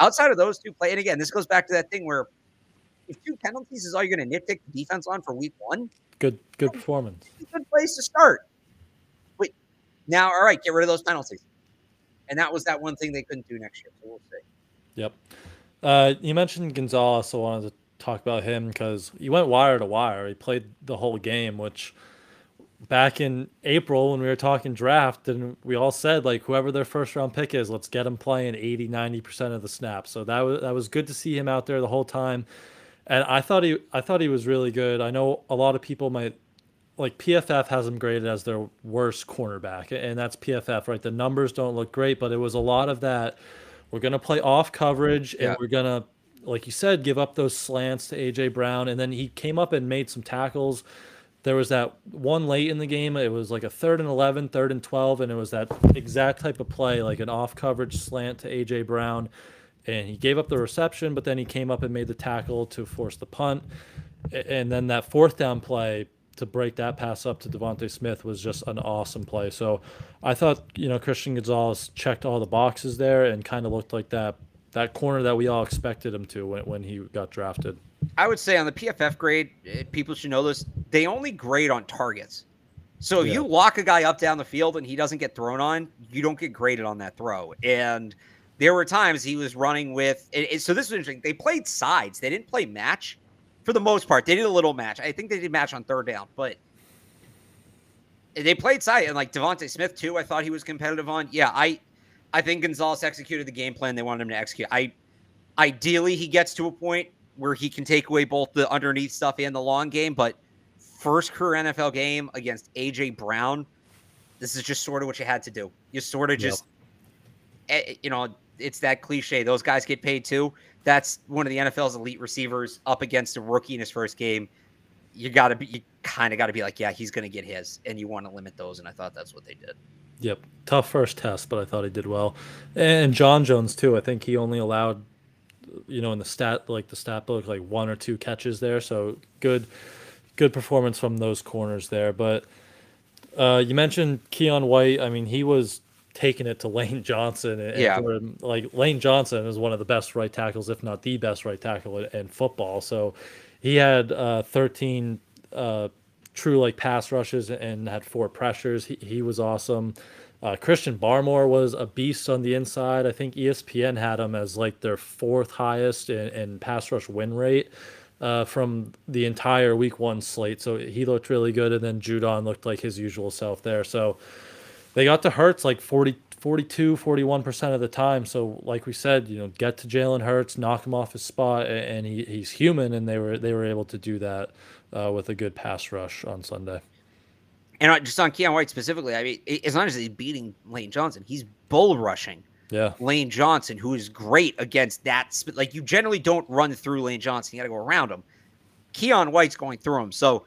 Outside of those two play, and again, this goes back to that thing where if two penalties is all you're going to nitpick the defense on for week one, good good performance. Good place to start. Wait, now, all right, get rid of those penalties, and that was that one thing they couldn't do next year. So we'll see. Yep. Uh, you mentioned Gonzalez, so I wanted to talk about him because he went wire to wire. He played the whole game, which back in April when we were talking draft, and we all said like whoever their first round pick is, let's get him playing 80, 90% of the snaps. So that was that was good to see him out there the whole time. And I thought he I thought he was really good. I know a lot of people might like PFF has him graded as their worst cornerback, and that's PFF, right? The numbers don't look great, but it was a lot of that. We're gonna play off coverage, and yeah. we're gonna like you said, give up those slants to AJ Brown, and then he came up and made some tackles. There was that one late in the game. It was like a third and 11, third and 12, and it was that exact type of play, like an off coverage slant to AJ Brown. And he gave up the reception, but then he came up and made the tackle to force the punt. And then that fourth down play to break that pass up to DeVonta Smith was just an awesome play. So I thought, you know, Christian Gonzalez checked all the boxes there and kind of looked like that that corner that we all expected him to when, when he got drafted. I would say on the PFF grade, people should know this. They only grade on targets. So if yeah. you lock a guy up down the field and he doesn't get thrown on, you don't get graded on that throw. And there were times he was running with. It, so this was interesting. They played sides. They didn't play match for the most part. They did a little match. I think they did match on third down, but they played side. And like DeVonta Smith too, I thought he was competitive on. Yeah, I I think Gonzalez executed the game plan they wanted him to execute. I ideally he gets to a point where he can take away both the underneath stuff and the long game, but first career NFL game against AJ Brown, this is just sort of what you had to do. You sort of just yep. Eh, you know, it's that cliche. Those guys get paid too. That's one of the NFL's elite receivers up against a rookie in his first game. You got to be, you kind of got to be like, yeah, he's going to get his, and you want to limit those. And I thought that's what they did. Yep, tough first test, but I thought he did well. And John Jones too. I think he only allowed, you know, in the stat like the stat book, like one or two catches there. So good, good performance from those corners there. But uh, you mentioned Keion White. I mean, he was taking it to <laughs> Lane Johnson. And, yeah. like Lane Johnson is one of the best right tackles, if not the best right tackle in, in football. So he had uh, 13 uh, true like pass rushes and had four pressures. He, he was awesome. Uh, Christian Barmore was a beast on the inside. I think ESPN had him as like their fourth highest in, in pass rush win rate uh, from the entire week one slate. So he looked really good. And then Judon looked like his usual self there. So they got to Hurts like 40, 42, 41% of the time. So like we said, you know, get to Jalen Hurts, knock him off his spot and he, he's human. And they were, they were able to do that uh, with a good pass rush on Sunday. And just on Keion White specifically, I mean, as long as he's beating Lane Johnson, he's bull rushing. Yeah, Lane Johnson, who is great against that. Like you generally don't run through Lane Johnson; you got to go around him. Keion White's going through him, so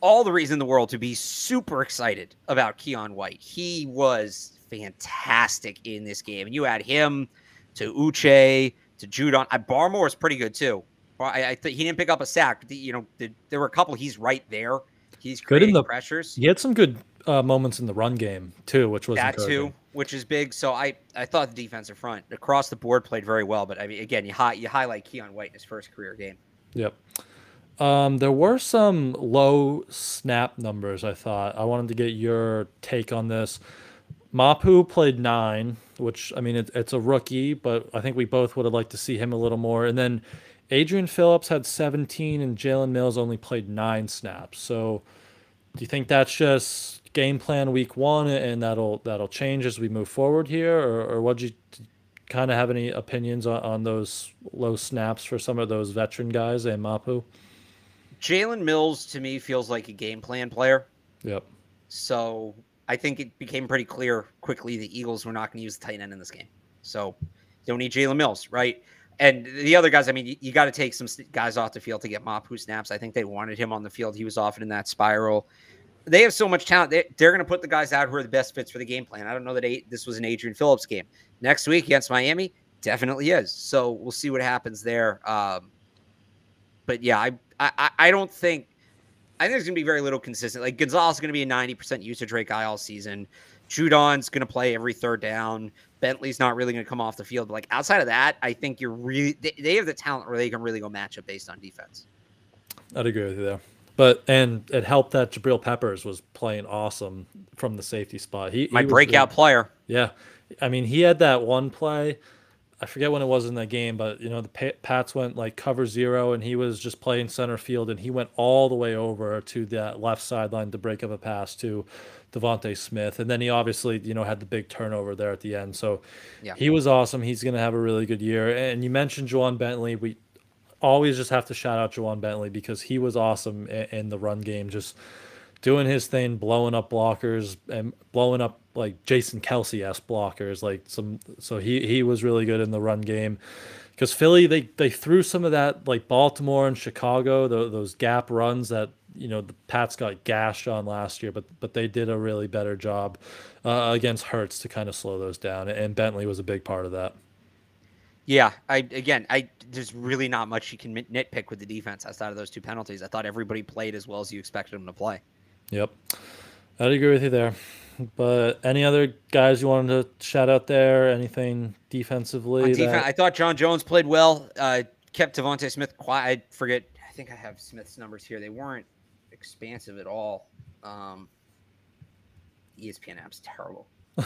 all the reason in the world to be super excited about Keion White. He was fantastic in this game, and you add him to Uche to Judon. I Barmore is pretty good too. I, I think he didn't pick up a sack. The, you know, the, there were a couple. He's right there. He's good in the pressures. He had some good uh, moments in the run game too, which was that too, which is big. So I I thought the defensive front across the board played very well. But I mean, again, you hi- you highlight Keion White in his first career game. Yep. Um, there were some low snap numbers. I thought I wanted to get your take on this. Mapu played nine, which I mean it, it's a rookie, but I think we both would have liked to see him a little more. And then Adrian Phillips had 17, and Jalen Mills only played nine snaps. So, do you think that's just game plan week one, and that'll that'll change as we move forward here, or, or what you kind of have any opinions on, on those low snaps for some of those veteran guys and Mapu? Jalen Mills to me feels like a game plan player. Yep. So I think it became pretty clear quickly the Eagles were not going to use the tight end in this game. So don't need Jalen Mills, right? And the other guys, I mean, you, you got to take some guys off the field to get Mapu snaps. I think they wanted him on the field. He was often in that spiral. They have so much talent. They, are going to put the guys out who are the best fits for the game plan. I don't know that this was an Adrian Phillips game. Next week against Miami, definitely is. So we'll see what happens there. Um, but yeah, I, I I don't think I think there's gonna be very little consistent. Like Gonzalez is gonna be a 90% usage rate guy all season. Judon's gonna play every third down. Bentley's not really gonna come off the field. But like outside of that, I think you're really they, they have the talent where they can really go match up based on defense. I'd agree with you there. But and it helped that Jabril Peppers was playing awesome from the safety spot. He my he breakout player. Yeah, I mean he had that one play I forget when it was in the game, but you know the Pats went like cover zero, and he was just playing center field, and he went all the way over to that left sideline to break up a pass to DeVonta Smith, and then he obviously you know had the big turnover there at the end. So yeah. he was awesome. He's going to have a really good year. And you mentioned Ja'Whaun Bentley. We always just have to shout out Ja'Whaun Bentley because he was awesome in the run game. Just doing his thing, blowing up blockers and blowing up like Jason Kelce s blockers. Like some, so he he was really good in the run game. Because Philly, they they threw some of that like Baltimore and Chicago, the, those gap runs that you know the Pats got gashed on last year, but but they did a really better job uh, against Hurts to kind of slow those down, and Bentley was a big part of that. Yeah, I again, I there's really not much you can nitpick with the defense outside of those two penalties. I thought everybody played as well as you expected them to play. Yep. I'd agree with you there. But any other guys you wanted to shout out there? Anything defensively? Defense, I thought John Jones played well. Uh, kept DeVonta Smith quiet. I forget. I think I have Smith's numbers here. They weren't expansive at all. Um, ESPN app's terrible. <laughs>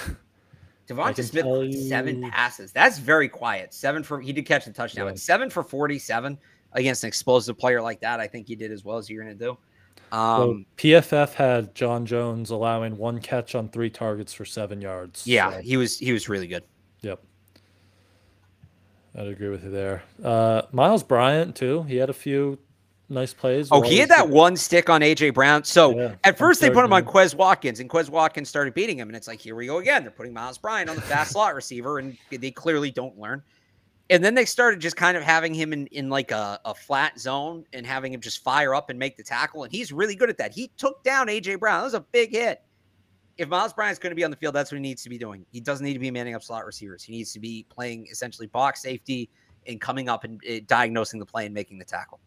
DeVonta Smith you... seven passes. That's very quiet. Seven for he did catch the touchdown, yeah. but seven for forty-seven against an explosive player like that. I think he did as well as you're going to do. Um, so PFF had John Jones allowing one catch on three targets for seven yards. Yeah, so. he was he was really good. Yep. I'd agree with you there. Uh, Myles Bryant too. He had a few nice plays. Oh, he had that one stick on AJ Brown. So yeah, at first they put him on Quez Watkins, and Quez Watkins started beating him, and it's like here we go again. They're putting Myles Bryant on the fast slot <laughs> receiver, and they clearly don't learn and then they started just kind of having him in, in like a, a flat zone and having him just fire up and make the tackle. And he's really good at that. He took down AJ Brown. That was a big hit. If Myles Bryant's going to be on the field, that's what he needs to be doing. He doesn't need to be manning up slot receivers. He needs to be playing essentially box safety and coming up and uh, diagnosing the play and making the tackle.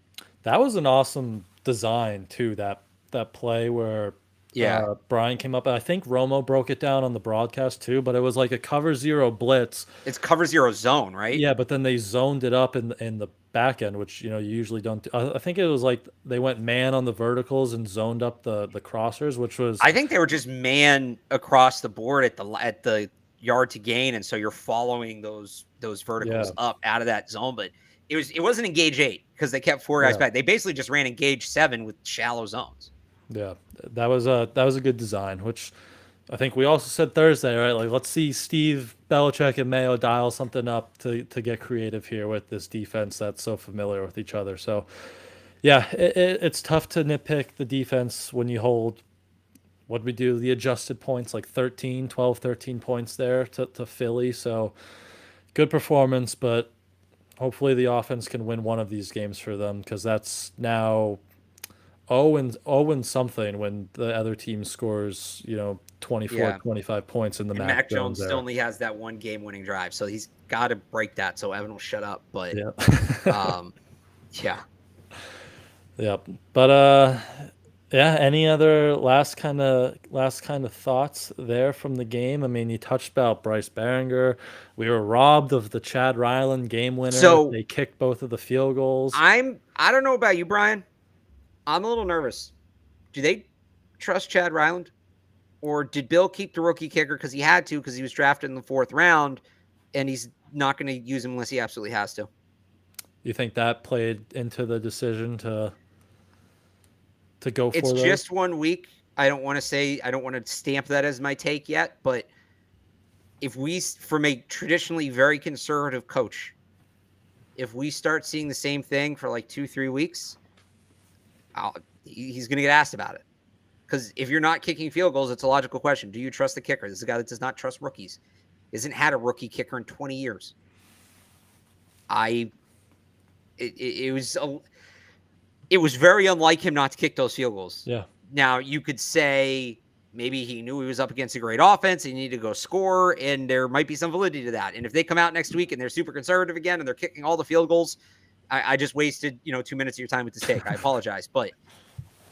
That was an awesome design too. That that play where yeah. Uh, Brian came up, I think Romo broke it down on the broadcast too. But it was like a cover zero blitz. It's cover zero zone, right? Yeah, but then they zoned it up in in the back end, which you know you usually don't. Do. I, I think it was like they went man on the verticals and zoned up the the crossers, which was. I think they were just man across the board at the at the yard to gain, and so you're following those those verticals yeah. up out of that zone, but. It was it wasn't engage eight because they kept four guys yeah. back. They basically just ran engage seven with shallow zones. Yeah, that was a that was a good design, which I think we also said Thursday, right? Like, let's see Steve Belichick and Mayo dial something up to to get creative here with this defense that's so familiar with each other. So, Yeah, it, it, it's tough to nitpick the defense when you hold what we do the adjusted points like 13 12 13 points there to, to philly so good performance but hopefully the offense can win one of these games for them because that's now 0 and 0 and something when the other team scores you know 24 Yeah. 25 points in the And Mac, Mac Jones still only has that one game winning drive, so he's got to break that. So Evan will shut up. But yeah um, yeah, <laughs> Yep. But uh yeah, any other last kind of last kind of thoughts there from the game? I mean, you touched about Bryce Baringer. We were robbed of the Chad Ryland game winner. So- they kicked both of the field goals. I'm. I don't know about you, Brian. I'm a little nervous. Do they trust Chad Ryland, or did Bill keep the rookie kicker because he had to because he was drafted in the fourth round, and he's not going to use him unless he absolutely has to? you think that played into the decision to to go for It's just one week. I don't want to say I don't want to stamp that as my take yet, but if we, from a traditionally very conservative coach, if we start seeing the same thing for like two, three weeks, I'll, he's going to get asked about it. Because if you're not kicking field goals, it's a logical question. Do you trust the kicker? This is a guy that does not trust rookies. Isn't had a rookie kicker in 20 years. I, it, it, it was a, it was very unlike him not to kick those field goals. yeah. Now you could say maybe he knew he was up against a great offense and he needed to go score, and there might be some validity to that. And if they come out next week and they're super conservative again and they're kicking all the field goals, I, I just wasted you know two minutes of your time with this take. I <laughs> apologize, but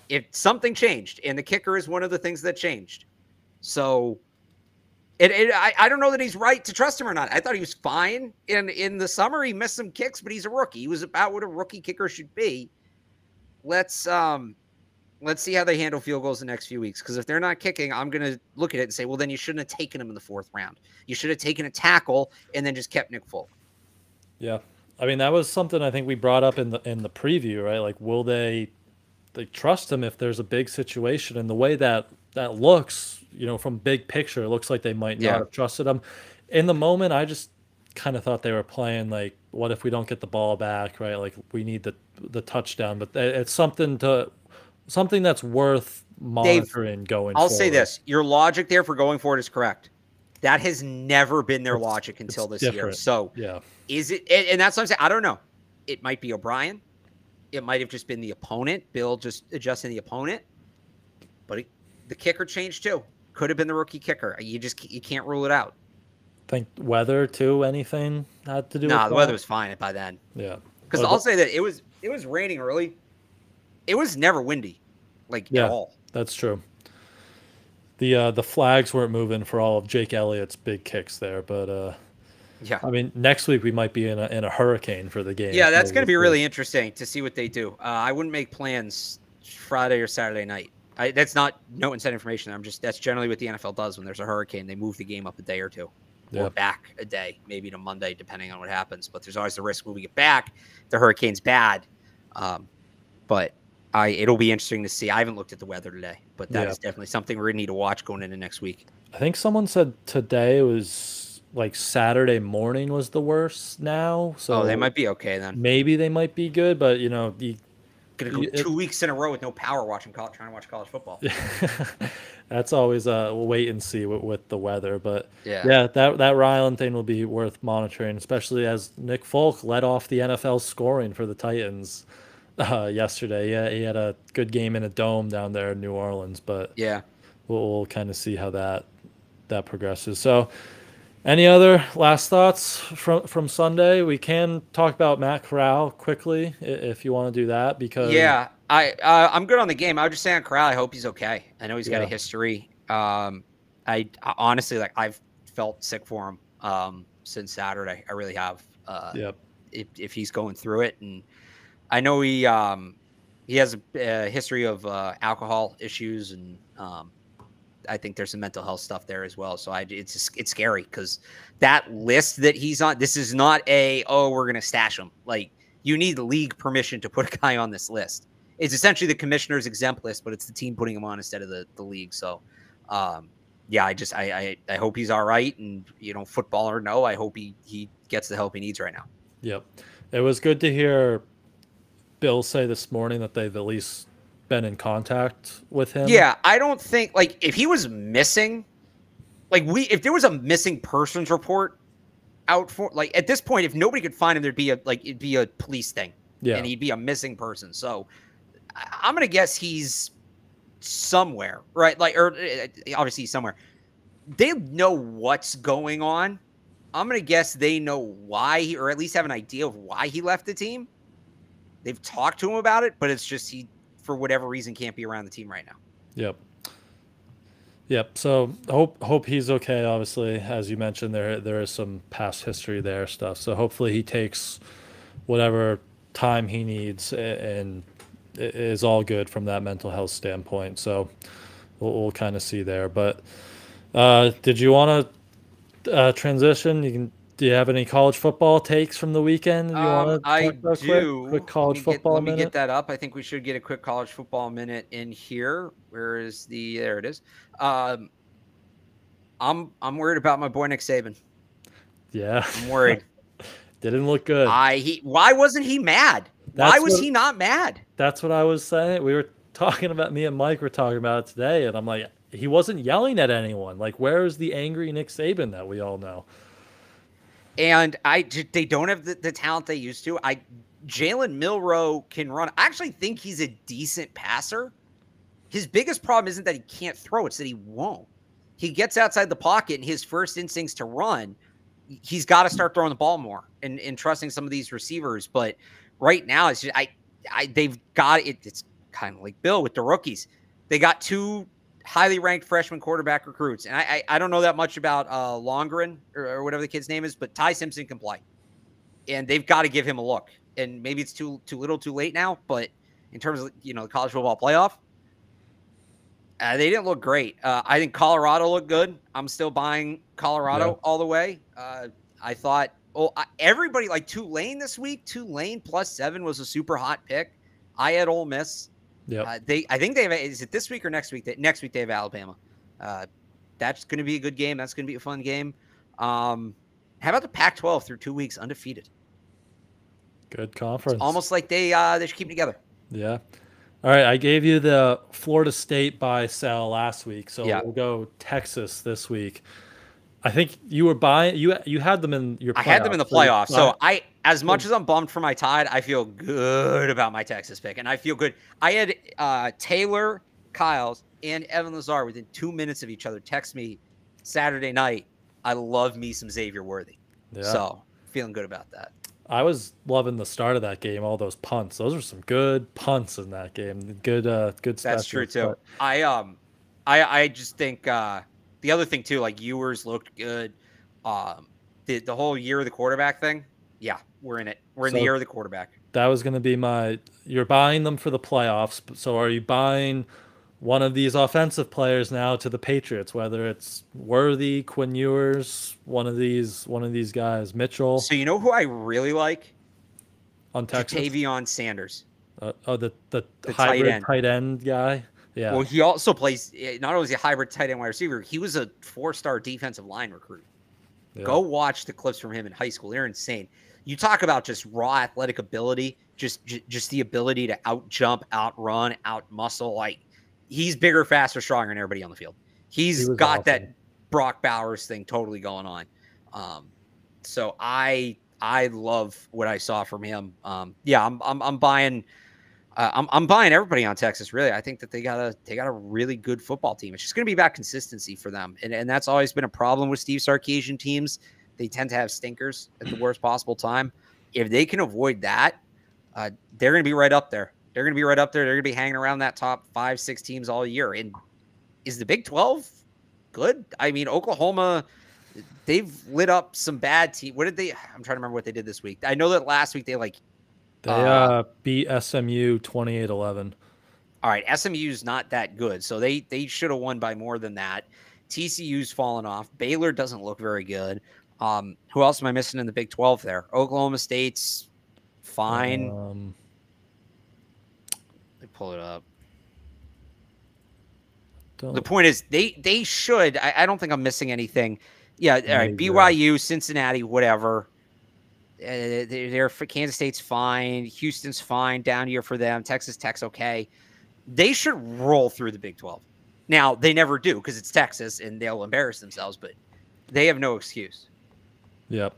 if something changed, and the kicker is one of the things that changed, so. It, it, I, I don't know that he's right to trust him or not. I thought he was fine in in the summer. He missed some kicks, but he's a rookie. He was about what a rookie kicker should be. Let's um let's see how they handle field goals the next few weeks. Because if they're not kicking, I'm gonna look at it and say, well, then you shouldn't have taken him in the fourth round. You should have taken a tackle and then just kept Nick Folk. Yeah. I mean, that was something I think we brought up in the in the preview, right? Like will they they trust him if there's a big situation and the way that that looks, you know, from big picture, it looks like they might not Yeah. have trusted him. In the moment, I just kind of thought they were playing like what if we don't get the ball back, right? Like we need the the touchdown, but it's something to something that's worth monitoring going forward. I'll say this: your logic there for going for it is correct. That has never been their It's- logic until this year. So Yeah. is it? And, and that's what I'm saying. I don't know. It might be O'Brien. It might have just been the opponent. Bill just adjusting the opponent. But it, the kicker changed too. Could have been the rookie kicker. You just you can't rule it out. Think weather too, anything had to do with? Nah, with the weather was fine by then. Yeah. Because I'll say that it was it was raining early. It was never windy, like Yeah. at all. That's true. The uh, the flags weren't moving for all of Jake Elliott's big kicks there, but uh, Yeah, I mean next week we might be in a in a hurricane for the game. yeah, that's going to be really interesting to see what they do. Uh, I wouldn't make plans Friday or Saturday night. I, that's not no inside information. I'm just that's generally what the NFL does when there's a hurricane. They move the game up a day or two, Yeah. or back a day, maybe to Monday, depending on what happens. But there's always the risk when we get back. The hurricane's bad, um, but I it'll be interesting to see. I haven't looked at the weather today, but that is Yeah. definitely something we're gonna need to watch going into next week. I think someone said today was like Saturday morning was the worst now. So oh, they might be okay then. maybe they might be good, but you know you Gonna go You- it- two weeks in a row with no power watching college, trying to watch college football. <laughs> that's always a wait and see with, with the weather. But Yeah. yeah, that that Ryland thing will be worth monitoring, especially as Nick Folk led off the NFL scoring for the Titans uh, yesterday. Yeah, he had a good game in a dome down there in New Orleans, but Yeah. we'll, we'll kind of see how that that progresses. So, any other last thoughts from from Sunday? We can talk about Matt Corral quickly if you want to do that because Yeah, I uh, I'm good on the game. I would just say on Corral, I hope he's okay. I know he's got a history. Um, I, I honestly like I've felt sick for him um since Saturday. I really have. Uh, Yep. if if he's going through it, and I know he um he has a, a history of uh, alcohol issues, and um I think there's some mental health stuff there as well. So I it's it's scary because that list that he's on. This is not a oh we're gonna stash him. Like you need league permission to put a guy on this list. It's essentially the commissioner's exempt list, but it's the team putting him on instead of the the league. So. um yeah, I just I, I I hope he's all right, and you know, football or no, I hope he he gets the help he needs right now. Yep. It was good to hear Bill say this morning that they've at least been in contact with him? Yeah, I don't think like if he was missing, like we if there was a missing persons report out for like at this point, if nobody could find him, there'd be a like it'd be a police thing. Yeah. And he'd be a missing person. So I'm gonna guess he's somewhere, right? Like or uh, obviously he's somewhere. They know what's going on. I'm gonna guess they know why he or at least have an idea of why he left the team. They've talked to him about it, but it's just he for whatever reason can't be around the team right now. Yep. Yep. So hope hope he's okay. Obviously, as you mentioned, there there is some past history there stuff. So hopefully he takes whatever time he needs and is all good from that mental health standpoint. So we'll, we'll kind of see there. But uh, did you want to uh, transition? You can. Do you have any college football takes from the weekend? You Um, want to I do. quick, quick college let football Get, let me get that up. I think we should get a quick college football minute in here. Where is the? There it is. Um, I'm I'm worried about my boy Nick Saban. yeah, I'm worried. <laughs> didn't look good. I he. Why wasn't he mad? why was what- he not mad? That's what I was saying. We were talking about me and Mike were talking about it today, and I'm like, he wasn't yelling at anyone. Like, where is the angry Nick Saban that we all know? And I they don't have the, the talent they used to. I Jalen Milroe can run. I actually think he's a decent passer. His biggest problem isn't that he can't throw; it's that he won't. He gets outside the pocket, and his first instincts to run. He's got to start throwing the ball more and, and trusting some of these receivers. But right now, it's just, I, I they've got it. It's kind of like Bill with the rookies. They got two highly ranked freshman quarterback recruits, and I I, I don't know that much about uh, Longren or, or whatever the kid's name is, but Ty Simpson can play, and they've got to give him a look. And maybe it's too too little, too late now. But in terms of you know the college football playoff, uh, they didn't look great. Uh, I think Colorado looked good. I'm still buying Colorado Yeah. all the way. Uh, I thought, oh, I, everybody like Tulane this week. Tulane plus seven was a super hot pick. I had Ole Miss. Yep. Uh, they, I think they have. Is it this week or next week? That next week they have Alabama. Uh, that's going to be a good game. That's going to be a fun game. Um, how about the Pac-12 through two weeks undefeated? Good conference. Almost like they uh, they should keep it together. Yeah. All right. I gave you the Florida State buy sell last week, so Yeah. we'll go Texas this week. I think you were buying. You you had them in your. I had them in the playoffs, so. So I, as much as I'm bummed for my Tide, I feel good about my Texas pick, and I feel good. I had uh, Taylor, Kyles, and Evan Lazar within two minutes of each other text me Saturday night. I love me some Xavier Worthy. yeah. So feeling good about that. I was loving the start of that game. All those punts. Those were some good punts in that game. Good. Uh. Good. Stuff. That's true too. I um, I I just think uh, the other thing too, like Ewers looked good. Um, the the whole year of the quarterback thing. Yeah, we're in it. We're in the So- year of the quarterback. That was going to be my. You're buying them for the playoffs. So are you buying one of these offensive players now to the Patriots? Whether it's Worthy, Quinn Ewers, one of these, one of these guys, Mitchell So you know who I really like? on Texas. Tavion Sanders. Uh, oh, the the, The tight hybrid end. tight end guy. Yeah. Well, he also plays. eh, Not only is he a hybrid tight end wide receiver, he was a four-star defensive line recruit. Yeah. Go watch the clips from him in high school; they're insane. You talk about just raw athletic ability, just ju- just the ability to out jump, outrun, out muscle. Like he's bigger, faster, stronger than everybody on the field. He's He got awesome. that Brock Bowers thing totally going on. Um, so I I love what I saw from him. Um, yeah, I'm I'm, I'm buying. Uh, I'm, I'm buying everybody on Texas. Really, I think that they got a they got a really good football team. It's just going to be about consistency for them, and and that's always been a problem with Steve Sarkisian teams. They tend to have stinkers at the worst possible time. If they can avoid that, uh, they're going to be right up there. They're going to be right up there. They're going to be hanging around that top five, six teams all year. And is the Big Twelve good? I mean, Oklahoma, they've lit up some bad team. What did they? I'm trying to remember what they did this week. I know that last week they like They uh, uh, beat SMU 28-11. all right, SMU's not that good, so they they should have won by more than that. TCU's fallen off. Baylor doesn't look very good. Um, who else am I missing in the Big Twelve? There, Oklahoma State's fine. Um, me pull it up. The point is, they they should. I, I don't think I'm missing anything. Yeah, all right. BYU, Cincinnati, whatever. Uh, they're for Kansas State's fine, Houston's fine down here for them. Texas Tech's okay. They should roll through the Big 12. Now they never do because it's Texas and they'll embarrass themselves, but they have no excuse. Yep.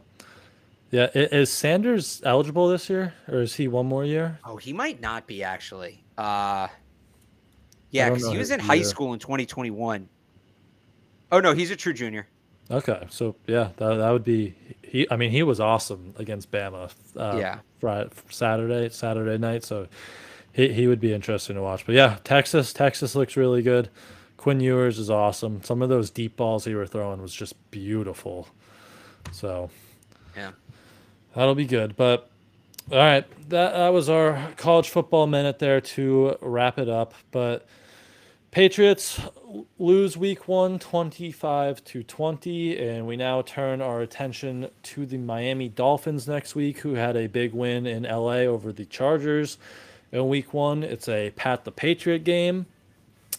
Yeah, is Sanders eligible this year, or is he one more year? Oh, he might not be actually. Uh, yeah, because he was in high school in 2021. Oh no, he's a true junior. Okay, so yeah, that, that would be he. I mean, he was awesome against Bama. Uh, yeah, Friday, Saturday, Saturday night. So he he would be interesting to watch. But yeah, Texas, Texas looks really good. Quinn Ewers is awesome. Some of those deep balls he were throwing was just beautiful. So yeah, that'll be good. But all right, that that was our college football minute there to wrap it up. But Patriots lose week one 25 to 20 and we now turn our attention to the Miami Dolphins next week who had a big win in LA over the Chargers. In week 1 it's a Pat the Patriot game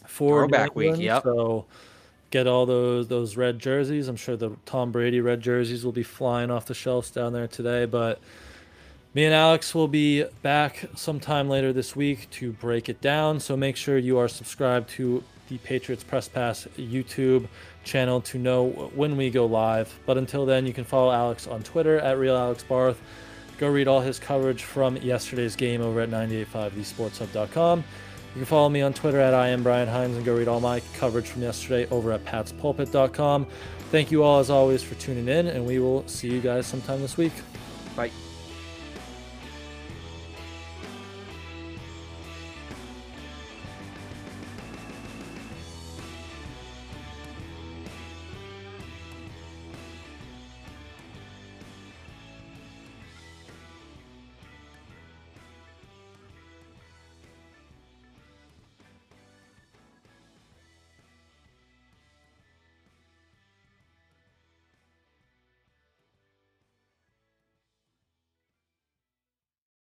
for back week yep. So get all those those red jerseys. I'm sure the Tom Brady red jerseys will be flying off the shelves down there today but me and Alex will be back sometime later this week to break it down. So make sure you are subscribed to the Patriots Press Pass YouTube channel to know when we go live. But until then, you can follow Alex on Twitter at RealAlexBarth. Go read all his coverage from yesterday's game over at 985thesportshub.com. You can follow me on Twitter at I am Brian Hines and go read all my coverage from yesterday over at patspulpit.com. Thank you all as always for tuning in, and we will see you guys sometime this week. Bye.